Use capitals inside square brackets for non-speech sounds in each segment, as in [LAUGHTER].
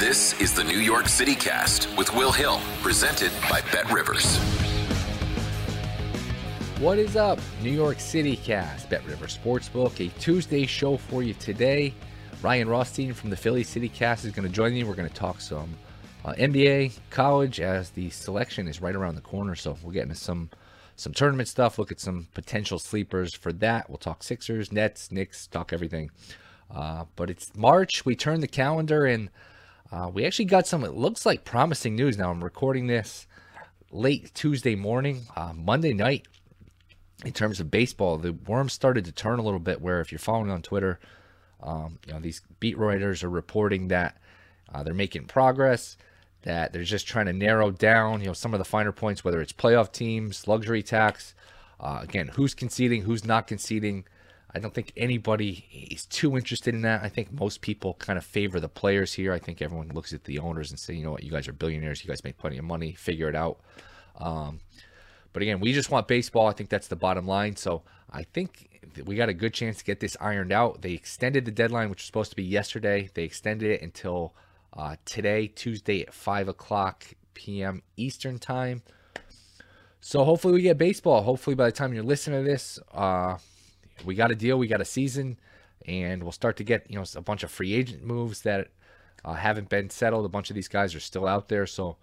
This is the New York City Cast with Will Hill, presented by Bet Rivers. What is up, New York City Cast, Bet Rivers Sportsbook, a Tuesday show for you today. Ryan Rothstein from the Philly City Cast is going to join me. We're going to talk some uh, NBA, college, as the selection is right around the corner. So we'll get into some some tournament stuff. Look at some potential sleepers for that. We'll talk Sixers, Nets, Knicks, talk everything. Uh, but it's March. We turn the calendar and uh, we actually got some, it looks like promising news now. I'm recording this late Tuesday morning, uh, Monday night. In terms of baseball, the worms started to turn a little bit. Where if you're following on Twitter, um, you know these beat writers are reporting that uh, they're making progress, that they're just trying to narrow down, you know, some of the finer points, whether it's playoff teams, luxury tax, uh, again, who's conceding, who's not conceding. I don't think anybody is too interested in that. I think most people kind of favor the players here. I think everyone looks at the owners and say, you know what, you guys are billionaires. You guys make plenty of money. Figure it out. Um, but again, we just want baseball. I think that's the bottom line. So I think we got a good chance to get this ironed out. They extended the deadline, which was supposed to be yesterday. They extended it until uh, today, Tuesday at 5 o'clock p.m. Eastern Time. So hopefully we get baseball. Hopefully by the time you're listening to this, uh, we got a deal, we got a season, and we'll start to get you know a bunch of free agent moves that uh, haven't been settled. A bunch of these guys are still out there, so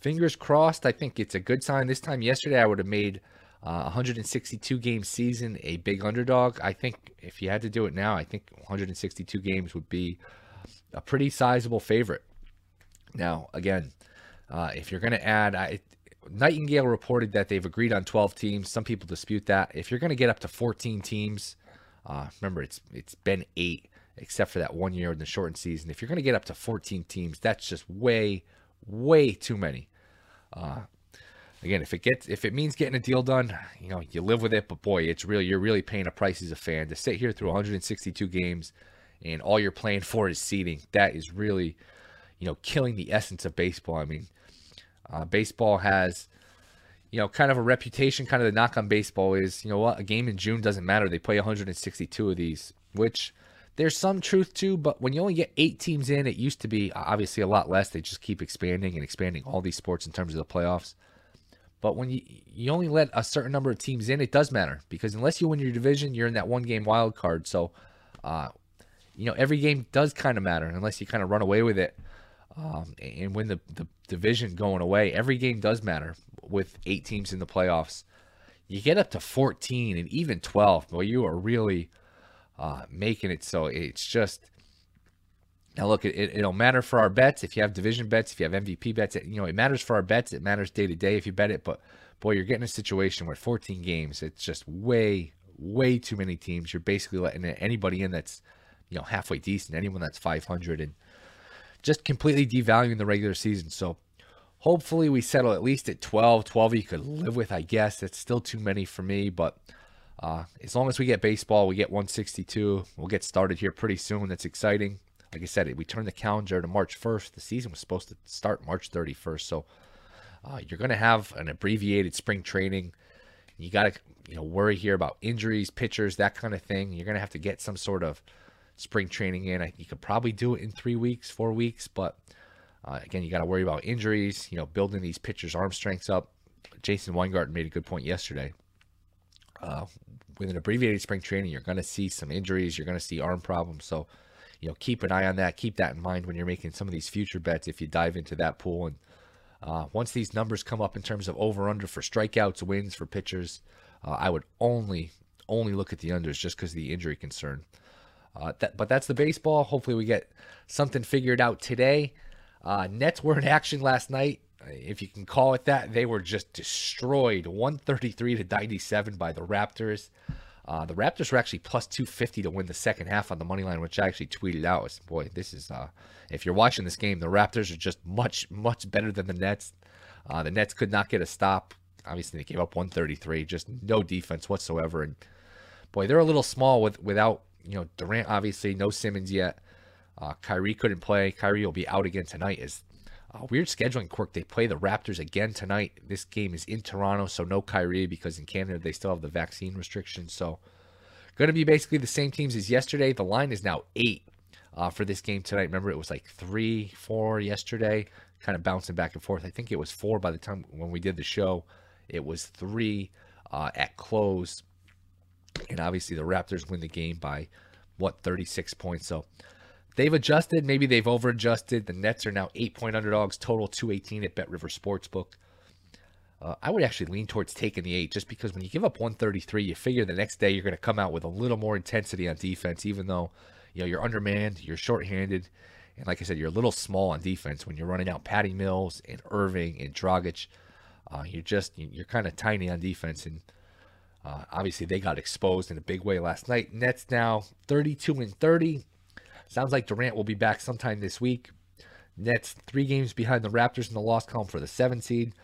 fingers crossed. I think it's a good sign. This time yesterday, I would have made uh, 162 game season a big underdog. I think if you had to do it now, I think 162 games would be a pretty sizable favorite. Now, again, uh, if you're going to add, I, Nightengale reported that they've agreed on 12 teams. Some people dispute that. If you're going to get up to 14 teams, uh, remember it's it's been eight, except for that one year in the shortened season. If you're going to get up to 14 teams, that's just way, way too many. Uh, again, if it gets if it means getting a deal done, you know you live with it. But boy, it's really you're really paying a price as a fan to sit here through 162 games, and all you're playing for is seating. That is really, you know, killing the essence of baseball. I mean uh, baseball has, you know, kind of a reputation. Kind of the knock on baseball is, you know what, a game in June doesn't matter. They play 162 of these, which there's some truth to. But when you only get eight teams in, it used to be obviously a lot less. They just keep expanding and expanding all these sports in terms of the playoffs. But when you you only let a certain number of teams in, it does matter because unless you win your division, you're in that one game wild card. So, uh, you know, every game does kind of matter unless you kind of run away with it um, and when the, the division going away. Every game does matter with eight teams in the playoffs. You get up to 14 and even 12. Well, you are really uh, making it so it's just. Now look, it, it'll matter for our bets if you have division bets, if you have MVP bets. It, you know, it matters for our bets. It matters day to day if you bet it. But boy, you're getting a situation where 14 games, it's just way, way too many teams. You're basically letting anybody in that's, you know, halfway decent, anyone that's 500, and just completely devaluing the regular season. So hopefully we settle at least at 12. 12 you could live with, I guess. It's still too many for me, but uh, as long as we get baseball, we get 162. We'll get started here pretty soon. That's exciting. Like I said, we turned the calendar to March 1st. The season was supposed to start March 31st. So uh, you're going to have an abbreviated spring training. You got to you know worry here about injuries, pitchers, that kind of thing. You're going to have to get some sort of spring training in. I, you could probably do it in three weeks, four weeks, but uh, again, you got to worry about injuries. You know, building these pitchers' arm strengths up. Jason Weingarten made a good point yesterday. Uh, with an abbreviated spring training, you're going to see some injuries. You're going to see arm problems. So, you know, keep an eye on that. Keep that in mind when you're making some of these future bets if you dive into that pool. And uh, once these numbers come up in terms of over under for strikeouts, wins for pitchers, uh, I would only only look at the unders just because of the injury concern. Uh, that, but that's the baseball. Hopefully, we get something figured out today. Uh, Nets were in action last night, if you can call it that. They were just destroyed, 133 to 97 by the Raptors. Uh, the Raptors were actually plus 250 to win the second half on the money line, which I actually tweeted out. Was, Boy, this is uh, if you're watching this game, the Raptors are just much much better than the Nets. Uh, the Nets could not get a stop. Obviously, they gave up 133, just no defense whatsoever. And boy, they're a little small with without you know Durant. Obviously, no Simmons yet. Uh, Kyrie couldn't play. Kyrie will be out again tonight. Is a weird scheduling quirk. They play the Raptors again tonight. This game is in Toronto, so no Kyrie because in Canada they still have the vaccine restrictions. So, going to be basically the same teams as yesterday. The line is now eight uh, for this game tonight. Remember, it was like three, four yesterday, kind of bouncing back and forth. I think it was four by the time when we did the show. It was three uh, at close, and obviously the Raptors win the game by what 36 points. So they've adjusted. Maybe they've over adjusted. The Nets are now eight point underdogs, total 218 at Bet River Sportsbook. Uh, I would actually lean towards taking the eight just because when you give up 133, you figure the next day you're going to come out with a little more intensity on defense, even though you know you're undermanned, you're shorthanded, and like I said, you're a little small on defense when you're running out Patty Mills and Irving and Dragic. Uh, you're just you're kind of tiny on defense, and uh, obviously they got exposed in a big way last night. Nets now 32 and 30. Sounds like Durant will be back sometime this week. Nets three games behind the Raptors in the loss column for the seven seed.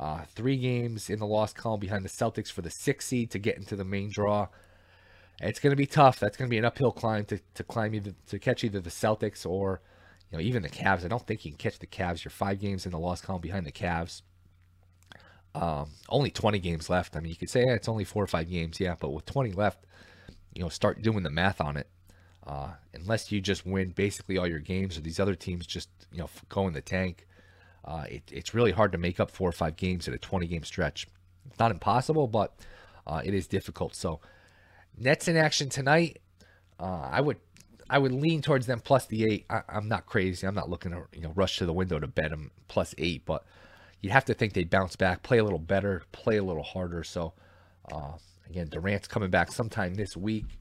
Uh, three games in the loss column behind the Celtics for the six seed to get into the main draw. It's going to be tough. That's going to be an uphill climb to, to climb either to catch either the Celtics or you know even the Cavs. I don't think you can catch the Cavs. You're five games in the loss column behind the Cavs. Um, only 20 games left. I mean, you could say it's only four or five games, yeah, but with 20 left, you know, start doing the math on it. Uh, unless you just win basically all your games, or these other teams just you know go in the tank, uh, it, it's really hard to make up four or five games in a 20 game stretch. It's not impossible, but uh, it is difficult. So Nets in action tonight. Uh, I would I would lean towards them plus the eight. I, am not crazy. I'm not looking to you know rush to the window to bet them plus eight, but you'd have to think they'd bounce back, play a little better, play a little harder. So uh, again, Durant's coming back sometime this week.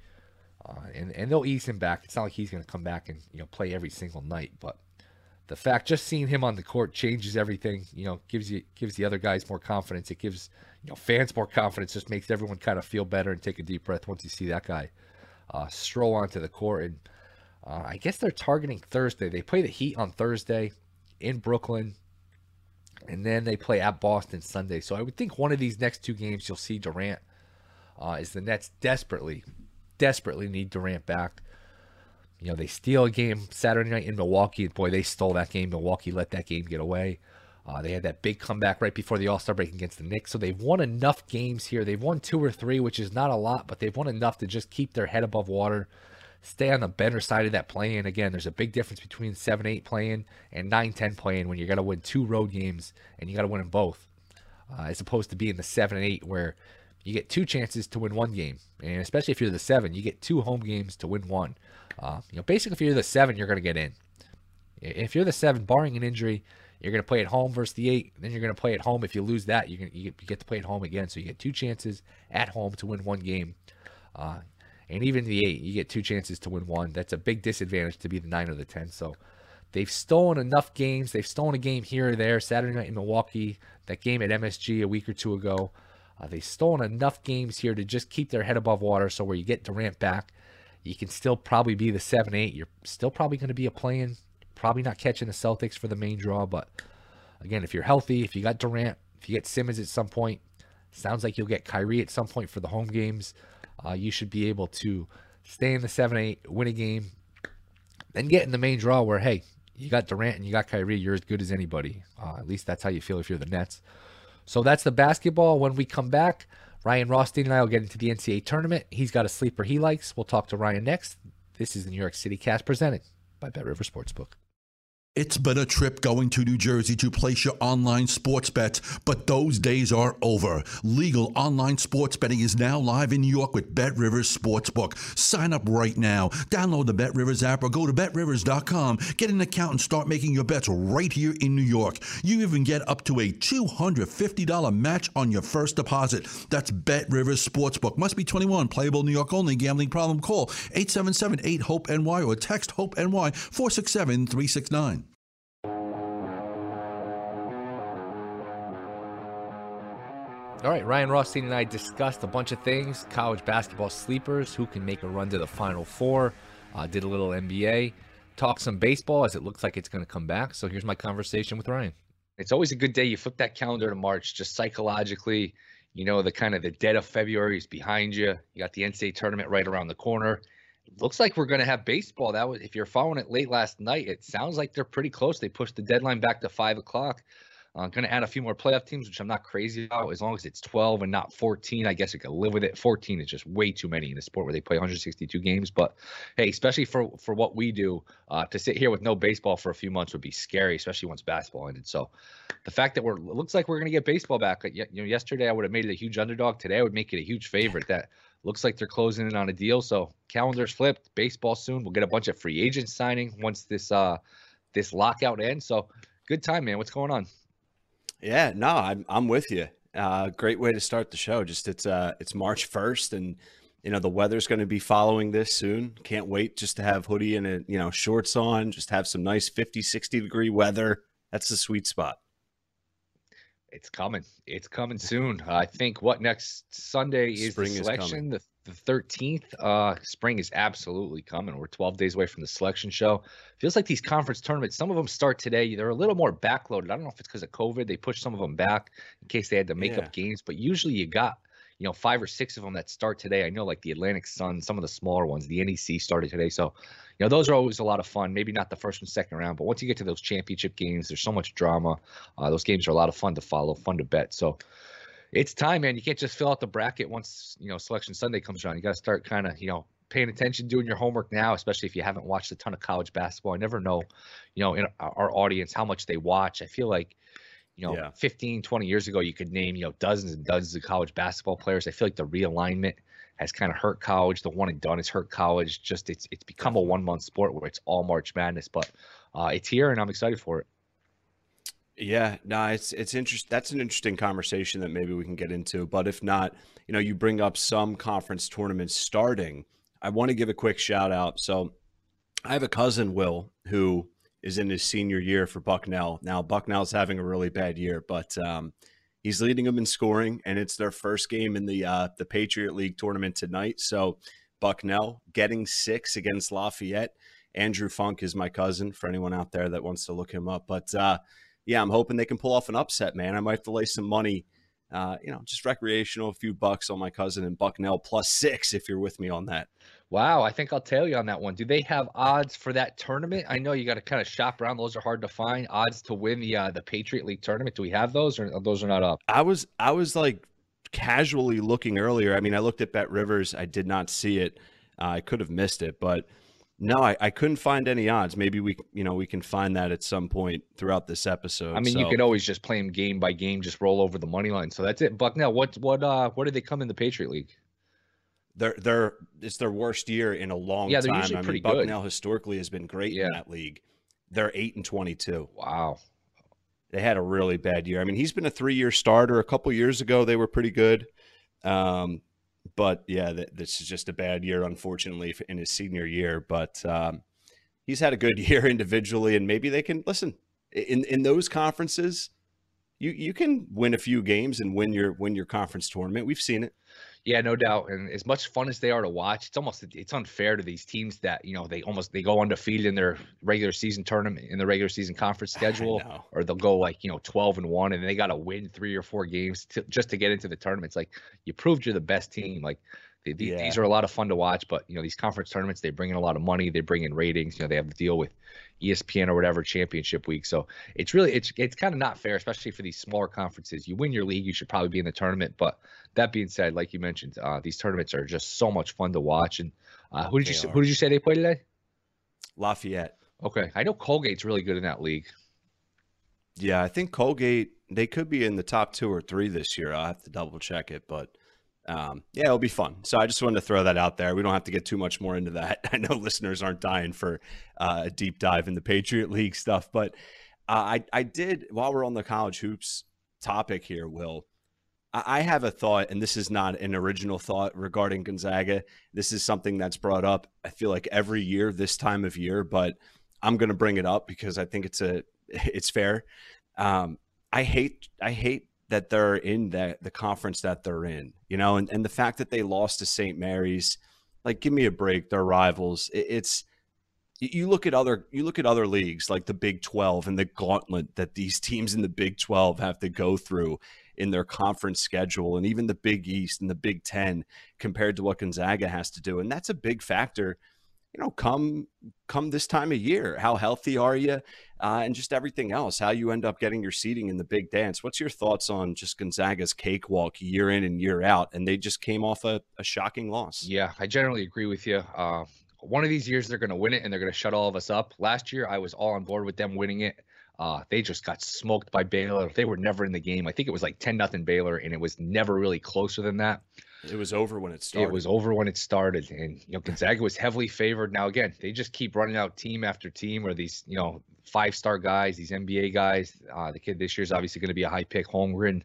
Uh, and and they'll ease him back. It's not like he's going to come back and you know play every single night, but the fact just seeing him on the court changes everything. You know, gives you gives the other guys more confidence. It gives you know fans more confidence. Just makes everyone kind of feel better and take a deep breath once you see that guy uh, stroll onto the court. And uh, I guess they're targeting Thursday. They play the Heat on Thursday in Brooklyn, and then they play at Boston Sunday. So I would think one of these next two games you'll see Durant. Uh, is the Nets desperately desperately need Durant back. You know, they steal a game Saturday night in Milwaukee. Boy, they stole that game. Milwaukee let that game get away. Uh, they had that big comeback right before the All Star break against the Knicks. So they've won enough games here. They've won two or three, which is not a lot, but they've won enough to just keep their head above water, stay on the better side of that playing. Again, there's a big difference between 7 8 playing and 9 10 playing when you got to win two road games and you got to win them both, uh, as opposed to being the 7 and 8 where you get two chances to win one game, and especially if you're the seven, you get two home games to win one. Uh, you know, basically, if you're the seven, you're going to get in. If you're the seven, barring an injury, you're going to play at home versus the eight. Then you're going to play at home. If you lose that, you you get to play at home again. So you get two chances at home to win one game. Uh, and even the eight, you get two chances to win one. That's a big disadvantage to be the nine or the ten. So they've stolen enough games. They've stolen a game here or there. Saturday night in Milwaukee, that game at MSG a week or two ago. Uh, they've stolen enough games here to just keep their head above water. So where you get Durant back, you can still probably be the seven eight. You're still probably going to be a playing, probably not catching the Celtics for the main draw. But again, if you're healthy, if you got Durant, if you get Simmons at some point, sounds like you'll get Kyrie at some point for the home games. Uh, you should be able to stay in the seven eight, win a game, then get in the main draw where hey, you got Durant and you got Kyrie, you're as good as anybody. Uh, at least that's how you feel if you're the Nets. So that's the basketball. When we come back, Ryan Rothstein and I will get into the NCAA tournament. He's got a sleeper he likes. We'll talk to Ryan next. This is the New York City Cast presented by Bet River Sportsbook. It's been a trip going to New Jersey to place your online sports bets, but those days are over. Legal online sports betting is now live in New York with Bet Rivers Sportsbook. Sign up right now. Download the Bet Rivers app or go to betrivers.com. Get an account and start making your bets right here in New York. You even get up to a $250 match on your first deposit. That's Bet Rivers Sportsbook. Must be 21, playable New York only. Gambling problem? Call 877-8-HOPE-NY or text HOPE-NY 467-369. All right, Ryan Rothstein and I discussed a bunch of things college basketball sleepers, who can make a run to the Final Four, uh, did a little NBA, talked some baseball as it looks like it's going to come back. So here's my conversation with Ryan. It's always a good day. You flip that calendar to March, just psychologically, you know, the kind of the dead of February is behind you. You got the NCAA tournament right around the corner. It looks like we're going to have baseball. That was, if you're following it late last night, it sounds like they're pretty close. They pushed the deadline back to five o'clock. I'm going to add a few more playoff teams, which I'm not crazy about. As long as it's 12 and not 14, I guess I could live with it. 14 is just way too many in a sport where they play 162 games. But hey, especially for for what we do, uh, to sit here with no baseball for a few months would be scary, especially once basketball ended. So the fact that we're it looks like we're going to get baseball back. You know, yesterday I would have made it a huge underdog. Today I would make it a huge favorite. That looks like they're closing in on a deal. So calendars flipped. Baseball soon. We'll get a bunch of free agents signing once this uh this lockout ends. So good time, man. What's going on? Yeah, no, I'm I'm with you. Uh, great way to start the show. Just it's uh it's March first, and you know the weather's going to be following this soon. Can't wait just to have hoodie and a, you know shorts on. Just have some nice 50, 60 degree weather. That's the sweet spot. It's coming. It's coming soon. I think what next Sunday is Spring the selection. Is the the 13th. Uh, spring is absolutely coming. We're 12 days away from the selection show. Feels like these conference tournaments, some of them start today. They're a little more backloaded. I don't know if it's because of COVID. They pushed some of them back in case they had to make yeah. up games, but usually you got, you know, five or six of them that start today. I know like the Atlantic Sun, some of the smaller ones, the NEC started today. So, you know, those are always a lot of fun. Maybe not the first and second round, but once you get to those championship games, there's so much drama. Uh, those games are a lot of fun to follow, fun to bet. So, it's time, man. You can't just fill out the bracket once you know Selection Sunday comes around. You got to start kind of you know paying attention, doing your homework now, especially if you haven't watched a ton of college basketball. I never know, you know, in our audience how much they watch. I feel like, you know, yeah. 15, 20 years ago, you could name, you know, dozens and dozens of college basketball players. I feel like the realignment has kind of hurt college. The one and done has hurt college. Just it's it's become a one month sport where it's all March Madness, but uh, it's here and I'm excited for it. Yeah, no, it's it's interesting. That's an interesting conversation that maybe we can get into. But if not, you know, you bring up some conference tournaments starting. I want to give a quick shout out. So, I have a cousin, Will, who is in his senior year for Bucknell. Now, Bucknell's having a really bad year, but um, he's leading them in scoring, and it's their first game in the uh, the Patriot League tournament tonight. So, Bucknell getting six against Lafayette. Andrew Funk is my cousin. For anyone out there that wants to look him up, but. Uh, yeah, I'm hoping they can pull off an upset, man. I might have to lay some money, uh, you know, just recreational, a few bucks on my cousin and Bucknell plus six if you're with me on that. Wow, I think I'll tell you on that one. Do they have odds for that tournament? I know you got to kind of shop around; those are hard to find. Odds to win the uh, the Patriot League tournament. Do we have those, or those are not up? I was I was like casually looking earlier. I mean, I looked at Bet Rivers. I did not see it. Uh, I could have missed it, but no, I, I couldn't find any odds. Maybe we, you know, we can find that at some point throughout this episode. I mean, so. you could always just play them game by game, just roll over the money line. So that's it. Bucknell, what, what, uh, what did they come in the Patriot League? They're, they're, it's their worst year in a long yeah, they're time. Usually I pretty mean, good. Bucknell historically has been great yeah. in that league. They're eight and twenty-two. Wow, they had a really bad year. I mean, he's been a three-year starter. A couple years ago, they were pretty good. Um, but yeah, this is just a bad year, unfortunately, in his senior year. But um, he's had a good [LAUGHS] year individually, and maybe they can listen in in those conferences. You you can win a few games and win your win your conference tournament. We've seen it. Yeah, no doubt. And as much fun as they are to watch, it's almost it's unfair to these teams that you know they almost they go undefeated in their regular season tournament in the regular season conference [LAUGHS] schedule, or they'll go like you know twelve and one, and they got to win three or four games to, just to get into the tournament. It's like you proved you're the best team. Like they, yeah. These are a lot of fun to watch, but you know these conference tournaments they bring in a lot of money. They bring in ratings. You know they have to deal with ESPN or whatever championship week. So it's really it's it's kind of not fair, especially for these smaller conferences. You win your league, you should probably be in the tournament. But that being said, like you mentioned, uh, these tournaments are just so much fun to watch. And uh, who did they you are. who did you say they play today? Lafayette. Okay, I know Colgate's really good in that league. Yeah, I think Colgate they could be in the top two or three this year. I'll have to double check it, but um, yeah, it'll be fun. So I just wanted to throw that out there. We don't have to get too much more into that. [LAUGHS] I know listeners aren't dying for uh, a deep dive in the Patriot League stuff, but uh, I I did while we're on the college hoops topic here, Will. I have a thought, and this is not an original thought regarding Gonzaga. This is something that's brought up. I feel like every year this time of year, but I'm going to bring it up because I think it's a [LAUGHS] it's fair. Um, I hate I hate that they're in the the conference that they're in, you know, and, and the fact that they lost to St. Mary's, like give me a break. They're rivals. It, it's you look at other you look at other leagues like the Big 12 and the gauntlet that these [LAUGHS] teams in the Big 12 have to go through in their conference schedule and even the Big East and the Big 10 compared to what Gonzaga has to do and that's a big factor you know come come this time of year how healthy are you uh, and just everything else how you end up getting your seating in the big dance what's your thoughts on just gonzaga's cakewalk year in and year out and they just came off a, a shocking loss yeah i generally agree with you uh, one of these years they're going to win it and they're going to shut all of us up last year i was all on board with them winning it uh, they just got smoked by Baylor. They were never in the game. I think it was like 10 nothing Baylor, and it was never really closer than that. It was over when it started. It was over when it started, and you know Gonzaga was heavily favored. Now again, they just keep running out team after team, or these you know five star guys, these NBA guys. Uh, the kid this year is obviously going to be a high pick, Holmgren.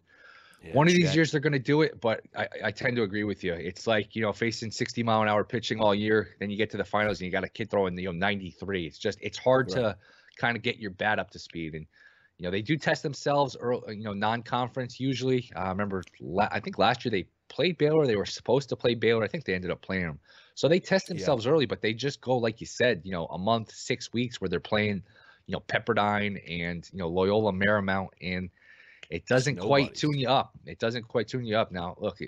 Yeah, One of these years they're going to do it, but I, I tend to agree with you. It's like you know facing 60 mile an hour pitching all year, then you get to the finals and you got a kid throwing you know 93. It's just it's hard right. to kind of get your bat up to speed and you know they do test themselves early, you know non-conference usually. I uh, remember la- i think last year they played baylor. They were supposed to play baylor. I think they ended up playing them. So they test themselves yeah. early but they just go like you said you know a month six weeks where they're playing you know pepperdine and you know loyola marymount and it doesn't quite tune you up. It doesn't quite tune you up. Now look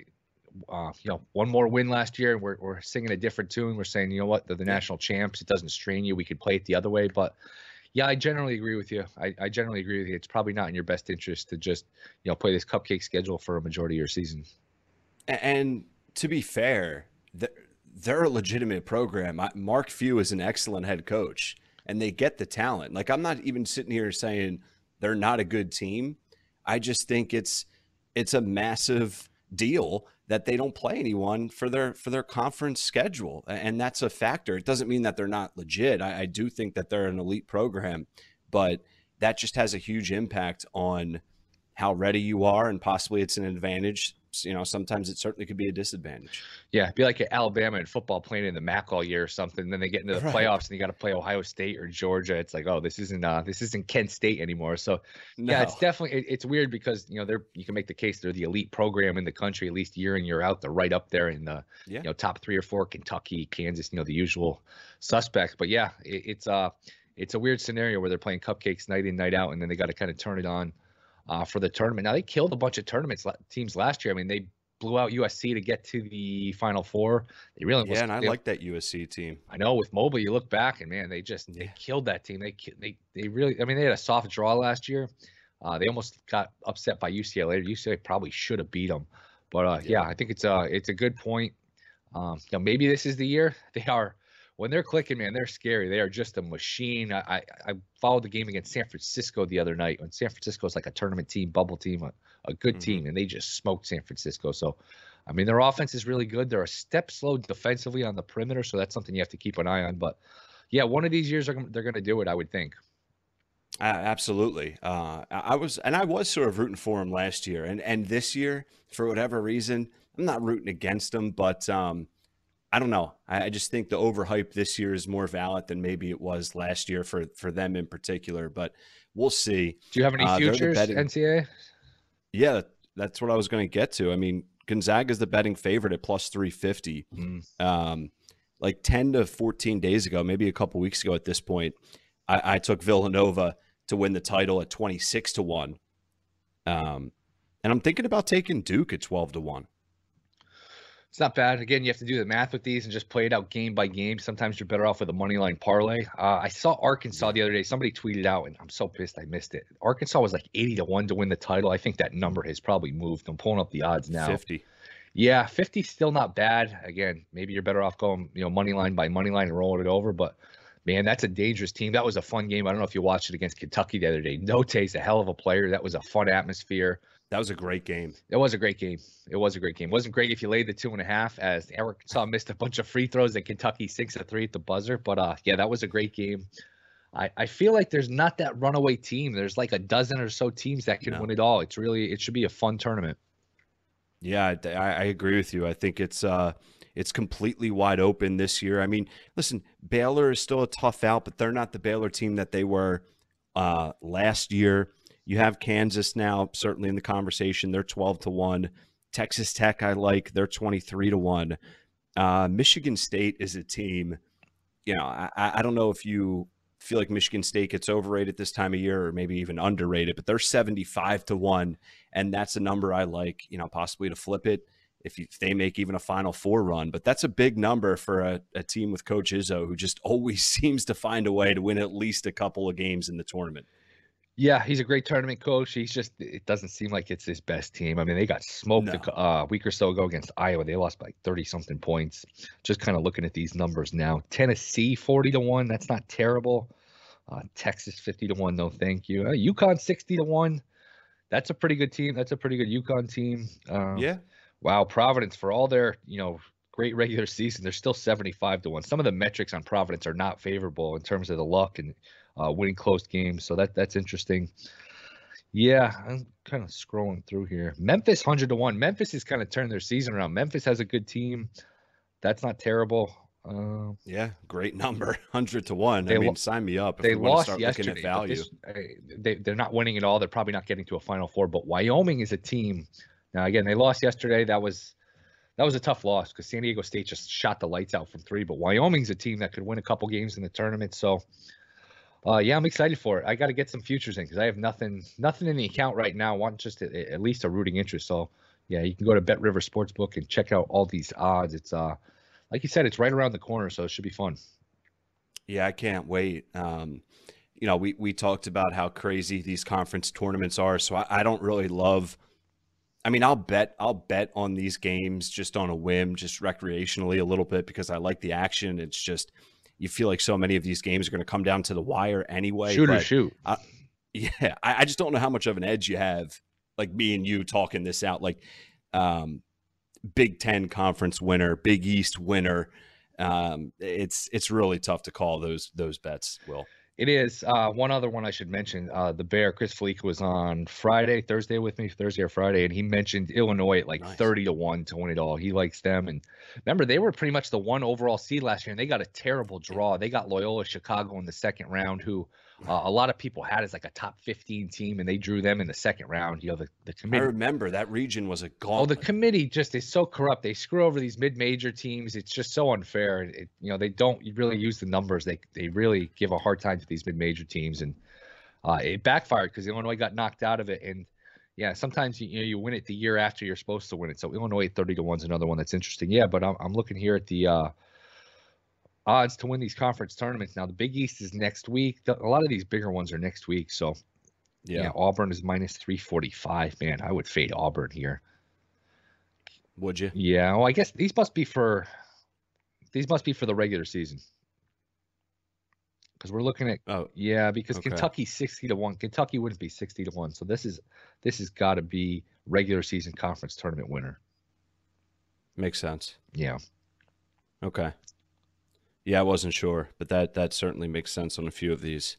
uh, you know, one more win last year, and we're, we're singing a different tune. We're saying, you know what, they're the national champs. It doesn't strain you. We could play it the other way, but yeah, I generally agree with you. I, I generally agree with you. It's probably not in your best interest to just, you know, play this cupcake schedule for a majority of your season. And to be fair, they're, they're a legitimate program. Mark Few is an excellent head coach, and they get the talent. Like I'm not even sitting here saying they're not a good team. I just think it's it's a massive deal that they don't play anyone for their for their conference schedule, and that's a factor. It doesn't mean that they're not legit. I, I do think that they're an elite program, but that just has a huge impact on how ready you are, and possibly it's an advantage you know, sometimes it certainly could be a disadvantage. Yeah, be like Alabama in football playing in the MAC all year or something. Then they get into the right. playoffs and you got to play Ohio State or Georgia. It's like, oh, this isn't uh, this isn't Kent State anymore. So no. yeah, it's definitely it, it's weird because you know they're you can make the case they're the elite program in the country at least year in year out. They're right up there in the yeah. you know top three or four. Kentucky, Kansas, you know the usual suspects. But yeah, it, it's uh it's a weird scenario where they're playing cupcakes night in night out, and then they got to kind of turn it on uh, for the tournament. Now they killed a bunch of tournaments teams last year. I mean, they blew out USC to get to the Final Four. They really yeah, and I like that USC team. I know with Mobley, you look back and man, they just yeah. they killed that team. They they they really. I mean, they had a soft draw last year. Uh, they almost got upset by UCLA. UCLA probably should have beat them. But uh, yeah. yeah. I think it's a it's a good point. Um, you know, maybe this is the year [LAUGHS] they are when they're clicking, man, they're scary. They are just a machine. I, I, I followed the game against San Francisco the other night when San Francisco is like a tournament team, bubble team, a, a good mm-hmm. team, and they just smoked San Francisco. So, I mean, their offense is really good. They're a step slow defensively on the perimeter, so that's something you have to keep an eye on. But yeah, one of these years they're, they're going to do it, I would think. Uh, absolutely. Uh, I was, and I was sort of rooting for them last year, and and this year, for whatever reason, I'm not rooting against them, but um, I don't know. I, I just think the overhype this year is more valid than maybe it was last year for for them in particular. But we'll see. Do you have any uh, futures betting, NCAA? Yeah, that's what I was going to get to. I mean, Gonzaga is the betting favorite at plus three fifty. Mm. Um, like ten to fourteen days ago, maybe a couple weeks ago at this point, I, I took Villanova to win the title at twenty six to one. Um, and I'm thinking about taking Duke at twelve to one it's not bad. Again, you have to do the math with these and just play it out game by game. Sometimes you're better off with a money line parlay. Uh, I saw Arkansas the other day. Somebody tweeted out, and I'm so pissed I missed it. Arkansas was like 80 to one to win the title. I think that number has probably moved. I'm pulling up the odds now. 50. Yeah, 50 still not bad. Again, maybe you're better off going, you know, money line by money line and rolling it over. But Man, that's a dangerous team. That was a fun game. I don't know if you watched it against Kentucky the other day. Notae's a hell of a player. That was a fun atmosphere. That was a great game. It was a great game. It was a great game. It wasn't great if you laid the two and a half, as Arkansas [LAUGHS] missed a bunch of free throws and Kentucky six a three at the buzzer. But uh, yeah, that was a great game. I, I feel like there's not that runaway team. There's like a dozen or so teams that can No. win it all. It's really it should be a fun tournament. Yeah, I, I agree with you. I think it's uh, it's completely wide open this year. I mean, listen, Baylor is still a tough out, but they're not the Baylor team that they were uh, last year. You have Kansas now, certainly in the conversation. They're twelve to one. Texas Tech, I like. They're twenty three to one. Uh, Michigan State is a team. You know, I, I don't know if you feel like Michigan State gets overrated this time of year or maybe even underrated, but they're 75 to 1. And that's a number I like, you know, possibly to flip it if, you, if they make even a Final Four run. But that's a big number for a, a team with Coach Izzo, who just [LAUGHS] always seems to find a way to win at least a couple of games in the tournament. Yeah, he's a great tournament coach. He's just it doesn't seem like it's his best team. I mean, they got smoked a No. cou- uh, week or so ago against Iowa. They lost by like 30 something points. Just kind of looking at these numbers now. Tennessee 40 to 1, that's not terrible. Uh, Texas 50 to 1, no thank you. Uh, UConn 60 to 1. That's a pretty good team. That's a pretty good UConn team. Um, Yeah. Wow, Providence for all their, you know, great regular season, they're still 75 to 1. Some of the metrics on Providence are not favorable in terms of the luck and uh, winning close games. So that that's interesting. Yeah, I'm kind of scrolling through here. Memphis 100 to 1. Memphis has kind of turned their season around. Memphis has a good team. That's not terrible. Uh, Yeah. Great number. [LAUGHS] 100 to 1. They I mean, lo- sign me up if they want to lost start yesterday. looking at value. this- they, they're not winning at all. They're probably not getting to a Final Four. But Wyoming is a team. Now again, they lost yesterday. That was that was a tough loss because San Diego State just shot the lights out from three. But Wyoming's a team that could win a couple games in the tournament. So, uh, yeah, I'm excited for it. I got to get some futures in because I have nothing nothing in the account right now. Want just a, at least a rooting interest. So, yeah, you can go to Bet River Sportsbook and check out all these odds. It's uh, like you said, it's right around the corner, so it should be fun. Yeah, I can't wait. Um, you know, we we talked about how crazy these conference tournaments are, so I, I don't really love. I mean, I'll bet I'll bet on these games just on a whim, just recreationally a little bit because I like the action. It's just you feel like so many of these games are going to come down to the wire anyway. Shoot or shoot. [LAUGHS] yeah, I, I just don't know how much of an edge you have, like me and you talking this out, like um, Big Ten conference winner, Big East winner. Um, it's it's really tough to call those those bets. Will It is. Uh, one other one I should mention. Uh, the Bear, Chris Fallica, was on Friday, Thursday with me, Thursday or Friday, and he mentioned Illinois at like Nice. 30 to 1 to win it all. He likes them. And remember, they were pretty much the one overall seed last year, and they got a terrible draw. They got Loyola Chicago in the second round, who uh, a lot of people had as like a top 15 team, and they drew them in the second round. You know, the, the committee. I remember that region was a gone. Oh, the committee just is so corrupt. They screw over these mid-major teams. It's just so unfair. It, you know, they don't really use the numbers. They they really give a hard time to these mid-major teams, and uh, it backfired because Illinois got knocked out of it. And yeah, sometimes you, you know you win it the year after you're supposed to win it. So Illinois 30 to one is another one that's interesting. Yeah, but I'm I'm looking here at the uh, odds to win these conference tournaments. Now the Big East is next week. The- a lot of these bigger ones are next week. So yeah, yeah. Auburn is minus 345. Man, I would fade Auburn here. Would you? Yeah, well, I guess these must be for these must be for the regular season. Because we're looking at Oh, yeah, because Okay. Kentucky's sixty to one. Kentucky wouldn't be sixty to one. So this is this has got to be regular season conference tournament winner. makes sense. Yeah. Okay. Yeah, I wasn't sure, but that that certainly makes sense on a few of these.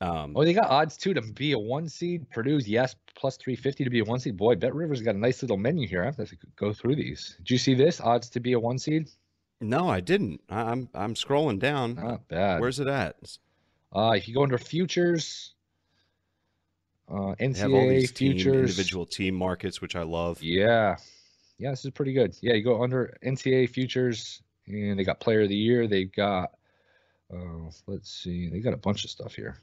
Um, Oh, they got odds too to be a one seed. Purdue's yes plus three fifty to be a one seed. Boy, Bet Rivers got a nice little menu here. I have to go through these. Did you see this? Odds to be a one seed. no, I didn't. I, I'm I'm scrolling down. Not bad. Where's it at? Uh, if you go under futures, uh, They have all NCAA these team, futures, individual team markets, which I love. Yeah. Yeah, this is pretty good. Yeah, you go under NCAA futures and they got player of the year. They've got uh let's see, they got a bunch of stuff here.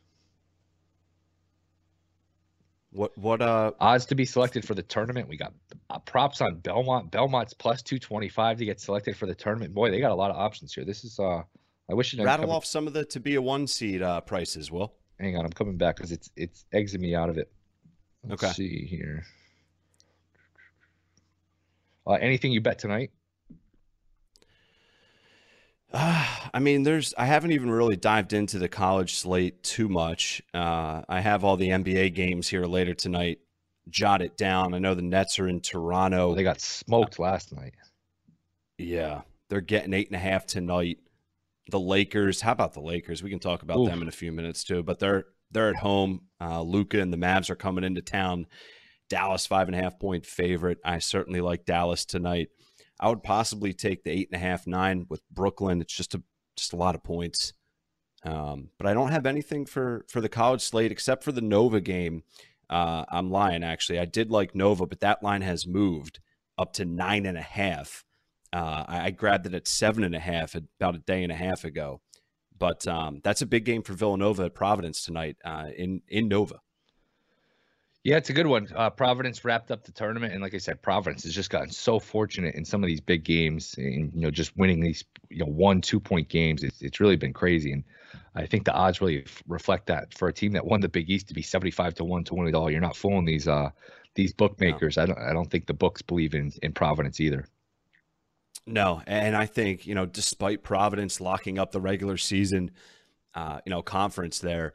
What what uh Odds to be selected for the tournament. We got uh, props on Belmont. Belmont's plus 225 to get selected for the tournament. Boy, they got a lot of options here. This is uh I wish it had rattle off some of the to be a one seed uh prices, Will? Hang on, I'm coming back because it's it's exiting me out of it. Let's Okay. see here. Uh, anything you bet tonight? Uh, [SIGHS] I mean, there's. I haven't even really dived into the college slate too much. Uh, I have all the NBA games here later tonight. Jot it down. I know the Nets are in Toronto. They got smoked last night. Yeah, they're getting eight and a half tonight. The Lakers. How about the Lakers? We can talk about them in a few minutes too. But they're they're at home. Uh, Luka and the Mavs are coming into town. Dallas five and a half point favorite. I certainly like Dallas tonight. I would possibly take the eight and a half nine with Brooklyn. It's just a just a lot of points. Um, but I don't have anything for for the college slate except for the Nova game. Uh, I'm lying actually. I did like Nova, but that line has moved up to nine and a half. Uh, I, I grabbed it at seven and a half about a day and a half ago. But um, that's a big game for Villanova at Providence tonight uh, in in Nova. Yeah, it's a good one. Uh, Providence wrapped up the tournament, and like I said, Providence has just gotten so fortunate in some of these big games, and you know, just winning these you know one two point games. It's it's really been crazy, and I think the odds really f- reflect that for a team that won the Big East to be seventy five to one to win it all. You're not fooling these uh these bookmakers. I don't I don't think the books believe in in Providence either. No, and I think you know, despite Providence locking up the regular season, uh, you know, conference there,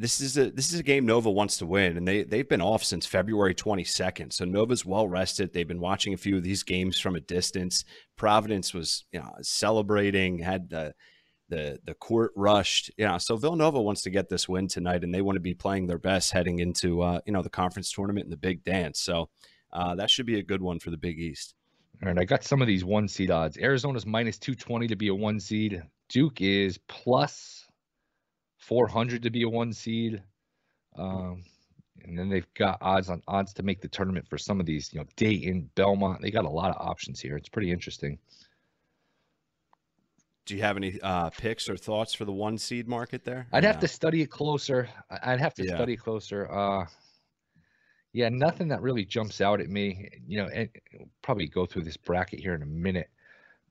this is a this is a game Nova wants to win, and they they've been off since February 22nd. So Nova's well rested. They've been watching a few of these games from a distance. Providence was you know celebrating, had the the the court rushed. You know, so Villanova wants to get this win tonight, and they want to be playing their best heading into uh, you know the conference tournament and the big dance. So uh, that should be a good one for the Big East. All right, I got some of these one seed odds. Arizona's minus 220 to be a one seed. Duke is plus 400 to be a one seed. Um, and then they've got odds on odds to make the tournament for some of these, you know, Dayton, Belmont. They got a lot of options here. It's pretty interesting. Do you have any uh, picks or thoughts for the one seed market there? I'd have no? to study it closer. I'd have to Yeah. study closer. Uh, yeah, nothing that really jumps out at me. You know, and we'll probably go through this bracket here in a minute,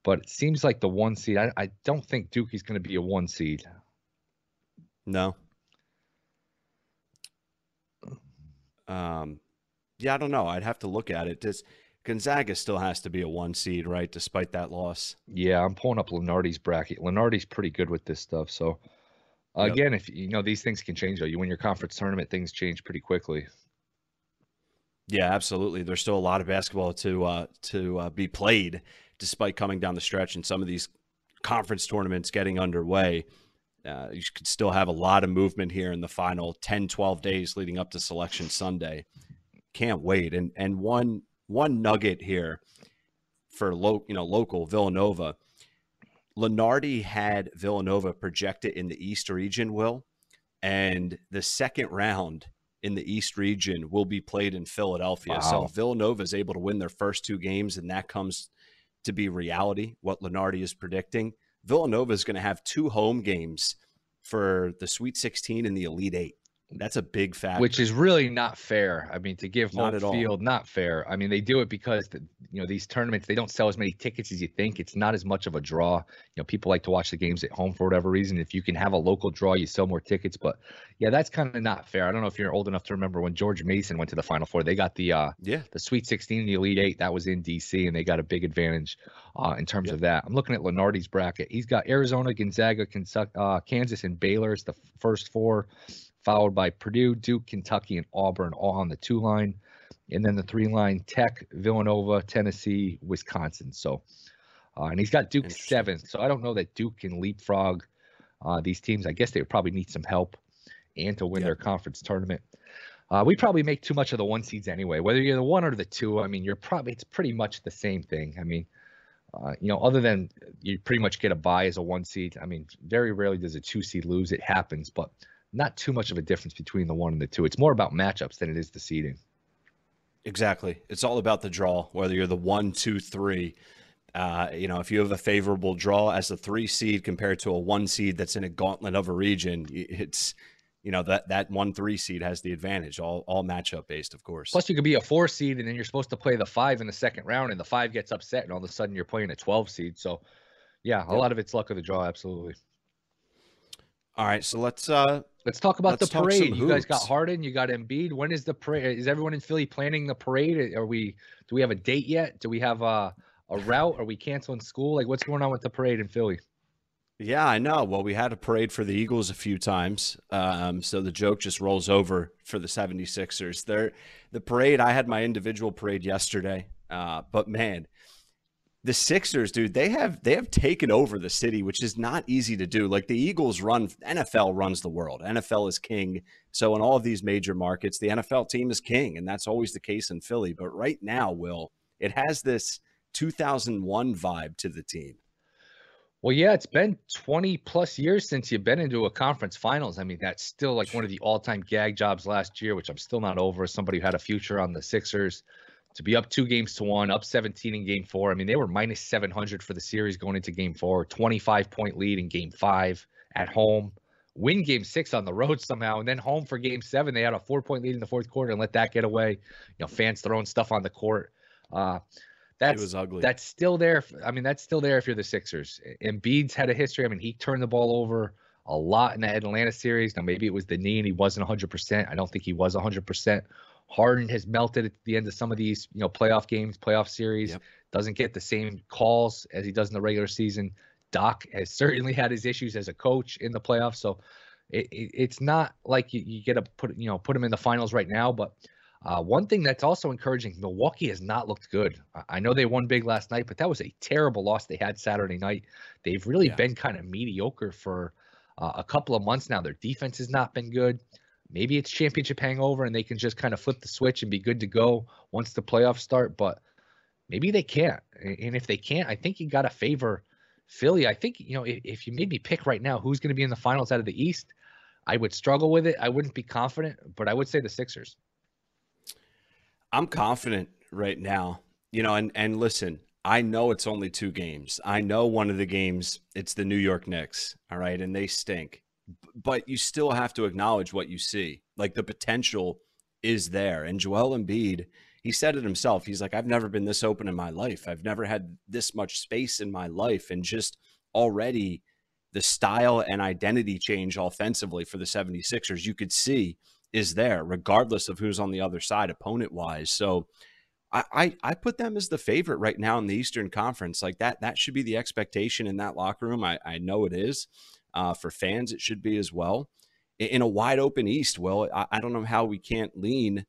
but it seems like the one seed. I, I don't think Duke is going to be a one seed. No. Um, yeah, I don't know. I'd have to look at it. Does Gonzaga still has to be a one seed, right? Despite that loss. Yeah, I'm pulling up Lunardi's bracket. Lunardi's pretty good with this stuff. So Yep. again, if you know these things can change though. You win your conference tournament, things change pretty quickly. Yeah, absolutely. There's still a lot of basketball to uh, to uh, be played, despite coming down the stretch and some of these conference tournaments getting underway. Uh, you could still have a lot of movement here in the final 10, 12 days leading up to Selection Sunday. Can't wait. And and one one nugget here for lo- you know local Villanova. Lunardi had Villanova projected in the East region, Will, and the second round in the East region will be played in Philadelphia. So Wow. if Villanova is able to win their first two games, and that comes to be reality, what Lunardi is predicting, Villanova is going to have two home games for the Sweet 16 and the Elite Eight. That's a big factor. which is really not fair. I mean, to give Not home at all. field, not fair. I mean, they do it because the, you know these tournaments they don't sell as many tickets as you think. It's not as much of a draw. You know, people like to watch the games at home for whatever reason. If you can have a local draw, you sell more tickets. But yeah, that's kind of not fair. I don't know if you're old enough to remember when George Mason went to the Final Four. They got the uh, yeah, the Sweet 16, the Elite Eight. That was in DC, and they got a big advantage uh, in terms Yep. of that. I'm looking at Lunardi's bracket. He's got Arizona, Gonzaga, Kentucky, uh, Kansas, and Baylor as the first four, followed by Purdue, Duke, Kentucky, and Auburn, all on the two line, and then the three line: Tech, Villanova, Tennessee, Wisconsin. So, uh, and he's got Duke seventh. So I don't know that Duke can leapfrog uh, these teams. I guess they would probably need some help and to win Yep. their conference tournament. Uh, we probably make too much of the one seeds anyway. Whether you're the one or the two, I mean, you're probably it's pretty much the same thing. I mean, uh, you know, other than you pretty much get a buy as a one seed. I mean, very rarely does a two seed lose. It happens, but not too much of a difference between the one and the two. It's more about matchups than it is the seeding. Exactly. It's all about the draw, whether you're the one, two, three. Uh, you know, if you have a favorable draw as a three seed compared to a one seed that's in a gauntlet of a region, it's you know that that one three seed has the advantage. All all matchup based, of course. Plus, you could be a four seed, and then you're supposed to play the five in the second round, and the five gets upset, and all of a sudden you're playing a 12 seed. So, yeah, a lot of it's luck of the draw. Absolutely. all right, so let's uh Let's talk about Let's the parade. You guys got. Harden, you got Embiid. When is the parade? Is everyone in Philly planning the parade? Are we? Do we have a date yet? Do we have a a route? Are we canceling school? Like, what's going on with the parade in Philly? Yeah, I know. Well, we had a parade for the Eagles a few times. Um, so the joke just rolls over for the 76ers. They're, the parade, I had my individual parade yesterday. Uh, but man, the Sixers, dude, they have they have taken over the city, which is not easy to do. Like the Eagles run NFL runs the world. NFL is king. So in all of these major markets, the NFL team is king, and that's always the case in Philly. But right now, Will, it has this 2001 vibe to the team. Well, yeah, it's been 20 plus years since you've been into a conference finals. I mean, that's still like one of the all time gag jobs last year, which I'm still not over. Somebody who had a future on the Sixers to be up two games to one, up 17 in game four. I mean, they were minus 700 for the series going into game four, 25 point lead in game five at home, win game six on the road somehow, and then home for game seven. They had a four point lead in the fourth quarter and let that get away. You know, fans throwing stuff on the court. Uh, that's it was ugly. That's still there. I mean, that's still there if you're the Sixers. Embiid's had a history. I mean, he turned the ball over a lot in that Atlanta series. Now, maybe it was the knee and he wasn't 100%. I don't think he was 100%. Harden has melted at the end of some of these, you know, playoff games, playoff series. Yep. Doesn't get the same calls as he does in the regular season. Doc has certainly had his issues as a coach in the playoffs. So it, it, it's not like you, you get to put, you know, put him in the finals right now, but – uh, one thing that's also encouraging, Milwaukee has not looked good. I know they won big last night, but that was a terrible loss they had Saturday night. They've really yeah. been kind of mediocre for uh, a couple of months now. Their defense has not been good. Maybe it's championship hangover and they can just kind of flip the switch and be good to go once the playoffs start, but maybe they can't. And if they can't, I think you got to favor Philly. I think, you know, if, if you made me pick right now who's going to be in the finals out of the East, I would struggle with it. I wouldn't be confident, but I would say the Sixers. I'm confident right now. You know, and and listen, I know it's only two games. I know one of the games it's the New York Knicks, all right, and they stink. But you still have to acknowledge what you see. Like the potential is there. And Joel Embiid, he said it himself. He's like, I've never been this open in my life. I've never had this much space in my life. And just already the style and identity change offensively for the 76ers, you could see is there, regardless of who's on the other side, opponent wise. So I, I, I put them as the favorite right now in the Eastern Conference. Like that, that should be the expectation in that locker room. I, I know it is. Uh, for fans, it should be as well. In, a wide open East, well, I, I don't know how we can't lean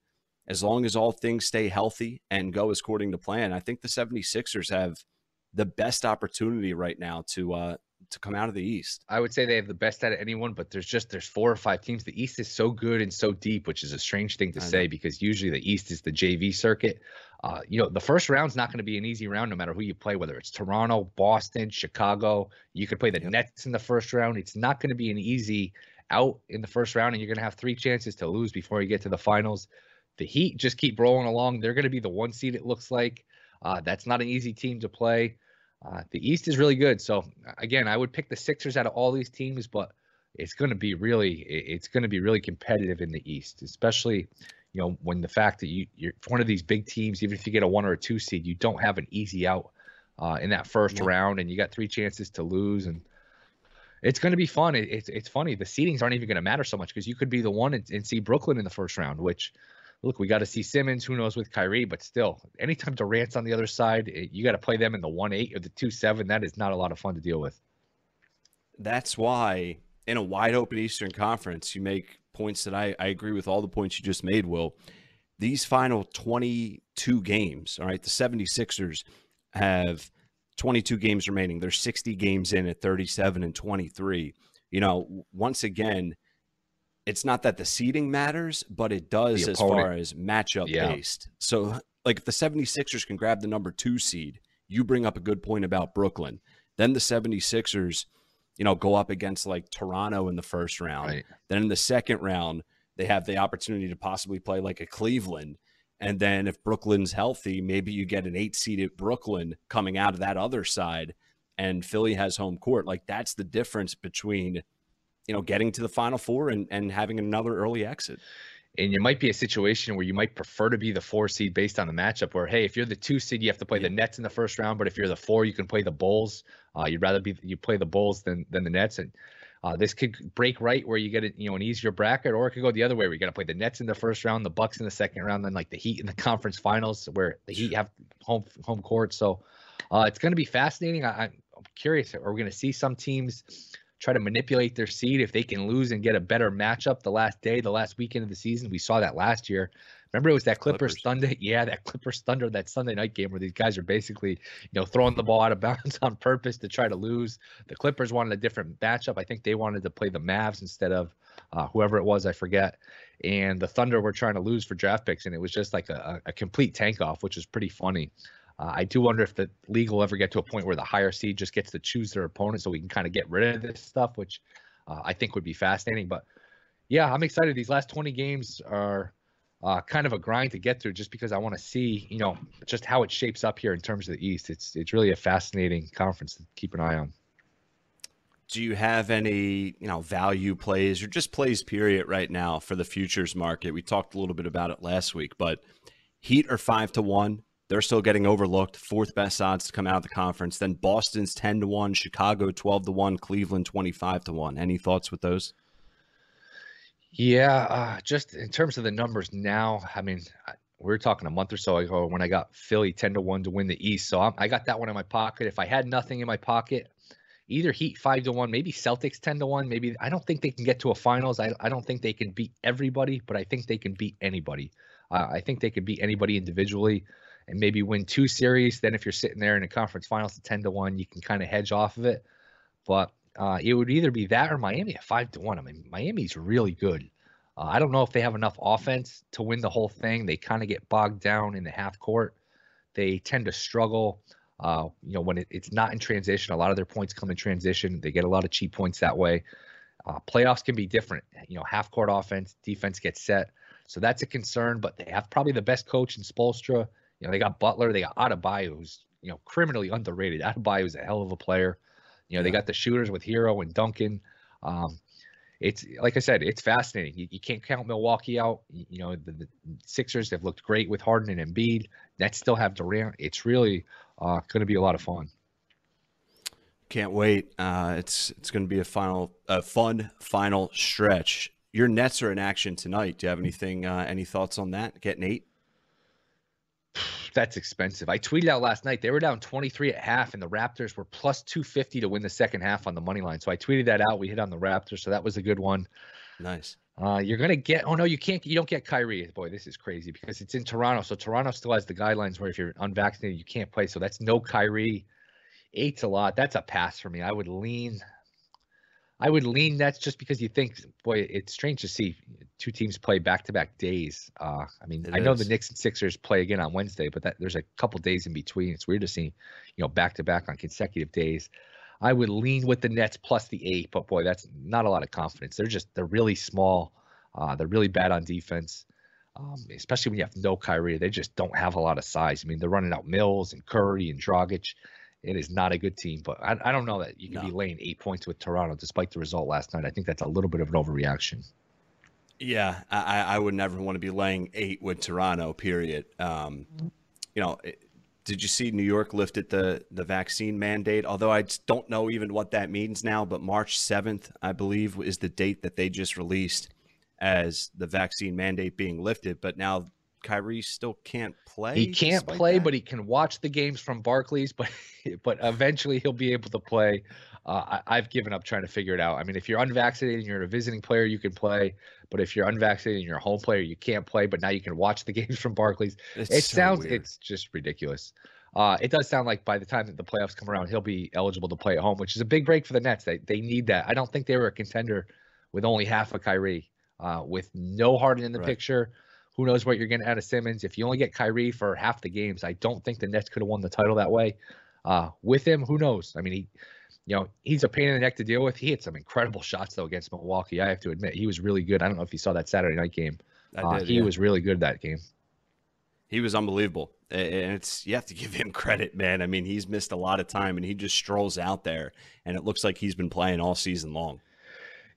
as long as all things stay healthy and go according to plan. I think the 76ers have the best opportunity right now to uh, to come out of the East. I would say they have the best out of anyone, but there's just there's four or five teams. The East is so good and so deep, which is a strange thing to say because usually the East is the JV circuit. Uh, you know, the first round's not going to be an easy round no matter who you play, whether it's Toronto, Boston, Chicago. You could play the yep. Nets in the first round. It's not going to be an easy out in the first round, and you're going to have three chances to lose before you get to the finals. The Heat just keep rolling along. They're going to be the one seed, it looks like. Uh, that's not an easy team to play. Uh, the East is really good. So again, I would pick the Sixers out of all these teams, but it's going to be really it's going to be really competitive in the East, especially you know when the fact that you you're one of these big teams, even if you get a one or a two seed, you don't have an easy out uh, in that first yeah. round, and you got three chances to lose, and it's going to be fun. It, it's it's funny. The seedings aren't even going to matter so much because you could be the one and, and see Brooklyn in the first round, which look, we got to see Simmons. Who knows with Kyrie? But still, anytime Durant's on the other side, eh, you got to play them in the one eight or the two seven. That is not a lot of fun to deal with. That's why in a wide open Eastern Conference, you make points that I, I agree with all the points you just made, Will. These final 22 games, all right, the 76ers have 22 games remaining. They're 60 games in at 37 and 23. You know, once again, it's not that the seeding matters, but it does as far as matchup yeah. based. So, like if the 76ers can grab the number two seed, you bring up a good point about Brooklyn. Then the 76ers, you know, go up against like Toronto in the first round. Right. Then in the second round, they have the opportunity to possibly play like a Cleveland. And then if Brooklyn's healthy, maybe you get an eight seeded Brooklyn coming out of that other side and Philly has home court. Like that's the difference between you know, getting to the final four and, and having another early exit. And it might be a situation where you might prefer to be the four seed based on the matchup. Where hey, if you're the two seed, you have to play yeah. the Nets in the first round, but if you're the four, you can play the Bulls. Uh, you'd rather be you play the Bulls than than the Nets, and uh, this could break right where you get it, you know, an easier bracket, or it could go the other way where you got to play the Nets in the first round, the Bucks in the second round, then like the Heat in the [LAUGHS] conference finals where the Heat have home home court. So uh, it's going to be fascinating. I, I'm curious. Are we going to see some teams try to manipulate their seed if they can lose and get a better matchup the last day, the last weekend of the season? We saw that last year. Remember, it was that Clippers, Clippers, Thunder. [LAUGHS] Yeah, that Clippers Thunder, that Sunday night game where these guys are basically, you know, throwing the ball out of bounds [LAUGHS] on purpose to try to lose. The Clippers wanted a different matchup. I think they wanted to play the Mavs instead of uh, whoever it was, I forget. And the Thunder were trying to lose for draft picks, and it was just like a, a complete tank off, which was pretty funny. Uh, I do wonder if the league will ever get to a point where the higher seed just gets to choose their opponent, so we can kind of get rid of this stuff, which uh, I think would be fascinating. But yeah, I'm excited. These last 20 games are uh, kind of a grind to get through just because I want to see, you know, just how it shapes up here in terms of the East. It's it's really a fascinating conference to keep an eye on. Do you have any, you know, value plays or just plays period right now for the futures market? We talked a little bit about it last week, but Heat are five to one. They're still getting overlooked. Fourth best odds to come out of the conference. Then Boston's ten to one, Chicago twelve to one, Cleveland twenty five to one. Any thoughts with those? Yeah, uh, just in terms of the numbers now, I mean, we were talking a month or so ago when I got Philly 10 to 1 to win the East. So I'm, i got that one in my pocket. If I had nothing in my pocket, either Heat 5 to 1, maybe Celtics 10 to 1. Maybe I don't think they can get to a finals. I, I don't think they can beat everybody, but I think they can beat anybody. Uh, I think they can beat anybody individually and maybe win two series. Then if you're sitting there in a conference finals at 10 to 1, you can kind of hedge off of it. But uh, it would either be that or Miami at five to one. I mean, Miami's really good. Uh, I don't know if they have enough offense to win the whole thing. They kind of get bogged down in the half court. They tend to struggle. Uh, you know, when it, it's not in transition, a lot of their points come in transition. They get a lot of cheap points that way. Uh, playoffs can be different. You know, half court offense, defense gets set. So that's a concern, but they have probably the best coach in Spoelstra. You know, they got Butler, they got Adebayo, who's, you know, criminally underrated. Adebayo is a hell of a player. You know, yeah. they got the shooters with Herro and Duncan. Um, it's like I said, it's fascinating. You, you can't count Milwaukee out. You, you know, the, the, Sixers have looked great with Harden and Embiid. Nets still have Durant. It's really uh, going to be a lot of fun. Can't wait. Uh, it's it's going to be a final, a fun final stretch. Your Nets are in action tonight. Do you have anything? Uh, any thoughts on that? Getting eight? [SIGHS] that's expensive. I tweeted out last night they were down 23 at half, and the Raptors were plus 250 to win the second half on the money line. So I tweeted that out. We hit on the Raptors, so that was a good one. Nice. Uh, you're gonna get. Oh no, you can't. You don't get Kyrie. Boy, this is crazy because it's in Toronto. So Toronto still has the guidelines where if you're unvaccinated, you can't play. So that's no Kyrie. Eight's a lot. That's a pass for me. I would lean. I would lean Nets just because you think, boy, it's strange to see two teams play back to back days. Uh, I mean, it I know the Knicks and Sixers play again on Wednesday, but that there's a couple days in between. It's weird to see, you know, back to back on consecutive days. I would lean with the Nets plus the eight, but boy, that's not a lot of confidence. They're just they're really small. Uh, they're really bad on defense, um, especially when you have no Kyrie. They just don't have a lot of size. I mean, they're running out Mills and Curry and Dragic. It is not a good team, but I, I don't know that you can no. be laying eight points with Toronto despite the result last night. I think that's a little bit of an overreaction. Yeah, I, I would never want to be laying eight with Toronto. Period. Um, you know, it, did you see New York lifted the the vaccine mandate? Although I don't know even what that means now, but March seventh, I believe, is the date that they just released as the vaccine mandate being lifted. But now Kyrie still can't play. He can't play, that? but he can watch the games from Barclays. [LAUGHS] But but eventually he'll be able to play. Uh, I, have given up trying to figure it out. I mean, if you're unvaccinated and you're a visiting player, you can play. But if you're unvaccinated and you're a home player, you can't play. But now you can watch the [LAUGHS] games from Barclays. It's it so sounds weird. it's just ridiculous. Uh, it does sound like by the time that the playoffs come around, he'll be eligible to play at home, which is a big break for the Nets. They they need that. I don't think they were a contender with only half a Kyrie, uh, with no Harden in the right. picture who knows what you're getting out of Simmons? If you only get Kyrie for half the games, I don't think the Nets could have won the title that way. Uh, with him, who knows? I mean, he, you know, he's a pain in the neck to deal with. He had some incredible shots though against Milwaukee. I have to admit, he was really good. I don't know if you saw that Saturday night game. Uh, did, he yeah. was really good that game. He was unbelievable, and it's you have to [LAUGHS] give him credit, man. I mean, he's missed a lot of time, and he just strolls out there, and it looks like he's been playing all season long.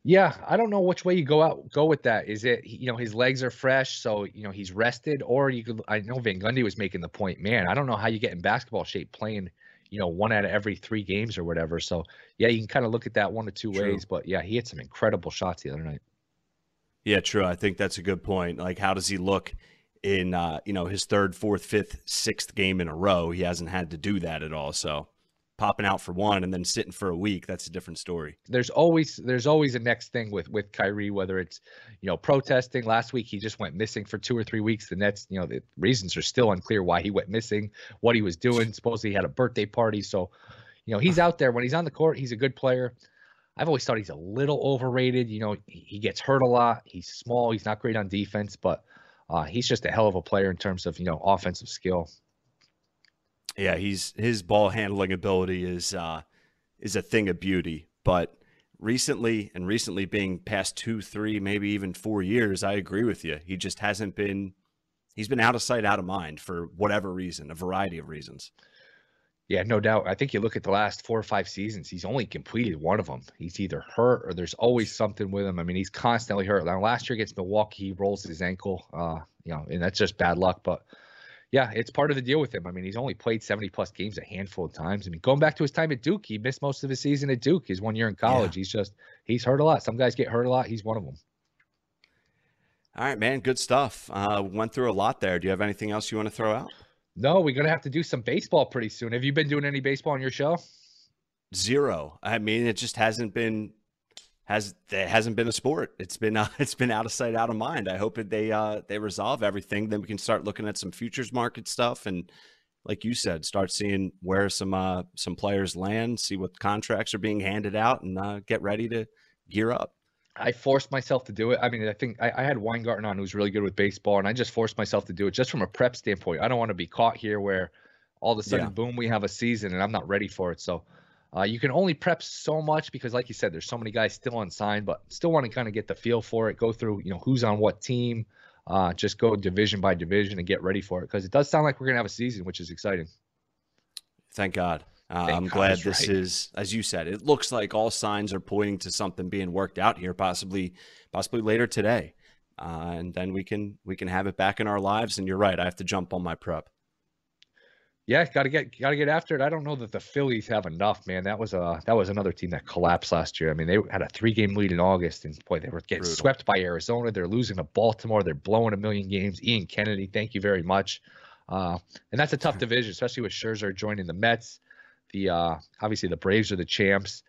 Yeah, I don't know which way you go out go with that. Is it you know his legs are fresh, so you know he's rested, or you could. I know Van Gundy was making the point, man. I don't know how you get in basketball shape playing, you know, one out of every three games or whatever. So yeah, you can kind of look at that one or two true. ways. But yeah, he had some incredible shots the other night. Yeah, true. I think that's a good point. Like, how does he look in uh, you know his third, fourth, fifth, sixth game in a row? He hasn't had to do that at all. So popping out for one and then sitting for a week, that's a different story. There's always there's always a next thing with with Kyrie, whether it's you know protesting. Last week he just went missing for two or three weeks. The Nets, you know, the reasons are still unclear why he went missing, what he was doing. Supposedly he had a birthday party, so you know he's out there when he's on the court. He's a good player. I've always thought he's a little overrated. You know, he gets hurt a lot. He's small. He's not great on defense, but uh, he's just a hell of a player in terms of you know offensive skill. Yeah, he's his ball handling ability is uh, is a thing of beauty. But recently, and recently being past two, three, maybe even four years, I agree with you. He just hasn't been. He's been out of sight, out of mind for whatever reason, a variety of reasons. Yeah, no doubt. I think you look at the last four or five seasons, he's only completed one of them. He's either hurt or there's always something with him. I mean, he's constantly hurt. Now, last year against Milwaukee, he rolls his ankle, uh, you know, and that's just bad luck. But yeah, it's part of the deal with him. I mean, he's only played 70 plus games a handful of times. I mean, going back to his time at Duke, he missed most of his season at Duke. His one year in college. Yeah. He's just, he's hurt a lot. Some guys get hurt a lot. He's one of them. All right, man. Good stuff. Uh, went through a lot there. Do you have anything else you want to throw out? No, we're gonna have to do some baseball pretty soon. Have you been doing any baseball on your show? Zero. I mean, it just hasn't been has it hasn't been a sport. It's been uh, [LAUGHS] it's been out of sight, out of mind. I hope that they uh, they resolve everything. Then we can start looking at some futures market stuff and, like you said, start seeing where some uh, some players land, see what contracts are being handed out, and uh, get ready to gear up. I forced myself to do it. I mean, I think I, I, had Weingarten on who's really good with baseball, and I just forced myself to do it just from a prep standpoint. I don't want to be caught here where all of a sudden, yeah. boom, we have a season and I'm not ready for it. So uh, you can only prep so much because, like you said, there's so many guys still unsigned, but still want to kind of get the feel for it, go through, you know, who's on what team, uh, just go division by division and get ready for it because it does sound like we're going to have a season, which is exciting. Thank God. Uh, I'm glad this right. is, as you said, it looks like all signs are pointing to something being worked out here, possibly, possibly later today, uh, and then we can we can have it back in our lives. And you're right, I have to jump on my prep. Yeah, got to get got to get after it. I don't know that the Phillies have enough, man. That was a that was another team that collapsed last year. I mean, they had a three game lead in August, and boy, they were getting Brutal. swept by Arizona. They're losing to Baltimore. They're blowing a million games. Ian Kennedy, thank you very much. Uh, and that's a tough [LAUGHS] division, especially with Scherzer joining the Mets. The uh, obviously the Braves are the champs.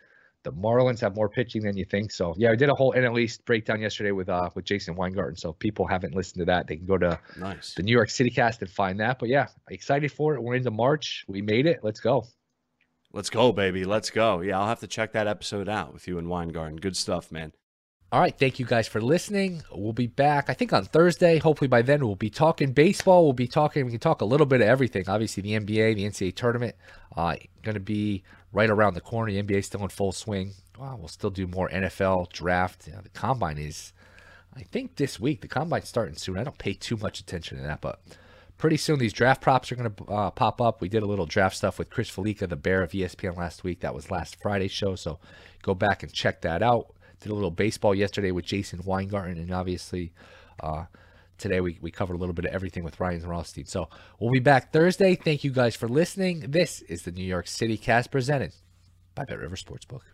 The Marlins have more pitching than you think. So yeah, I did a whole NL East breakdown yesterday with uh with Jason Weingarten. So people haven't listened to that, they can go to nice. the New York City Cast and find that. But yeah, excited for it. We're into March. We made it. Let's go. Let's go, baby. Let's go. Yeah, I'll have to check that episode out with you and Weingarten. Good stuff, man. All right. Thank you guys for listening. We'll be back, I think, on Thursday. Hopefully, by then, we'll be talking baseball. We'll be talking, we can talk a little bit of everything. Obviously, the NBA, the NCAA tournament, uh, going to be right around the corner. The NBA still in full swing. Well, we'll still do more NFL draft. You know, the combine is, I think, this week. The combine's starting soon. I don't pay too much attention to that, but pretty soon these draft props are going to uh, pop up. We did a little draft stuff with Chris Fallica, the bear of ESPN last week. That was last Friday's show, so go back and check that out. Did a little baseball yesterday with Jason Weingarten, and obviously uh, today we, we covered a little bit of everything with Ryan Rothstein. So we'll be back Thursday. Thank you guys for listening. This is the New York City Cast presented by Bet River Sportsbook.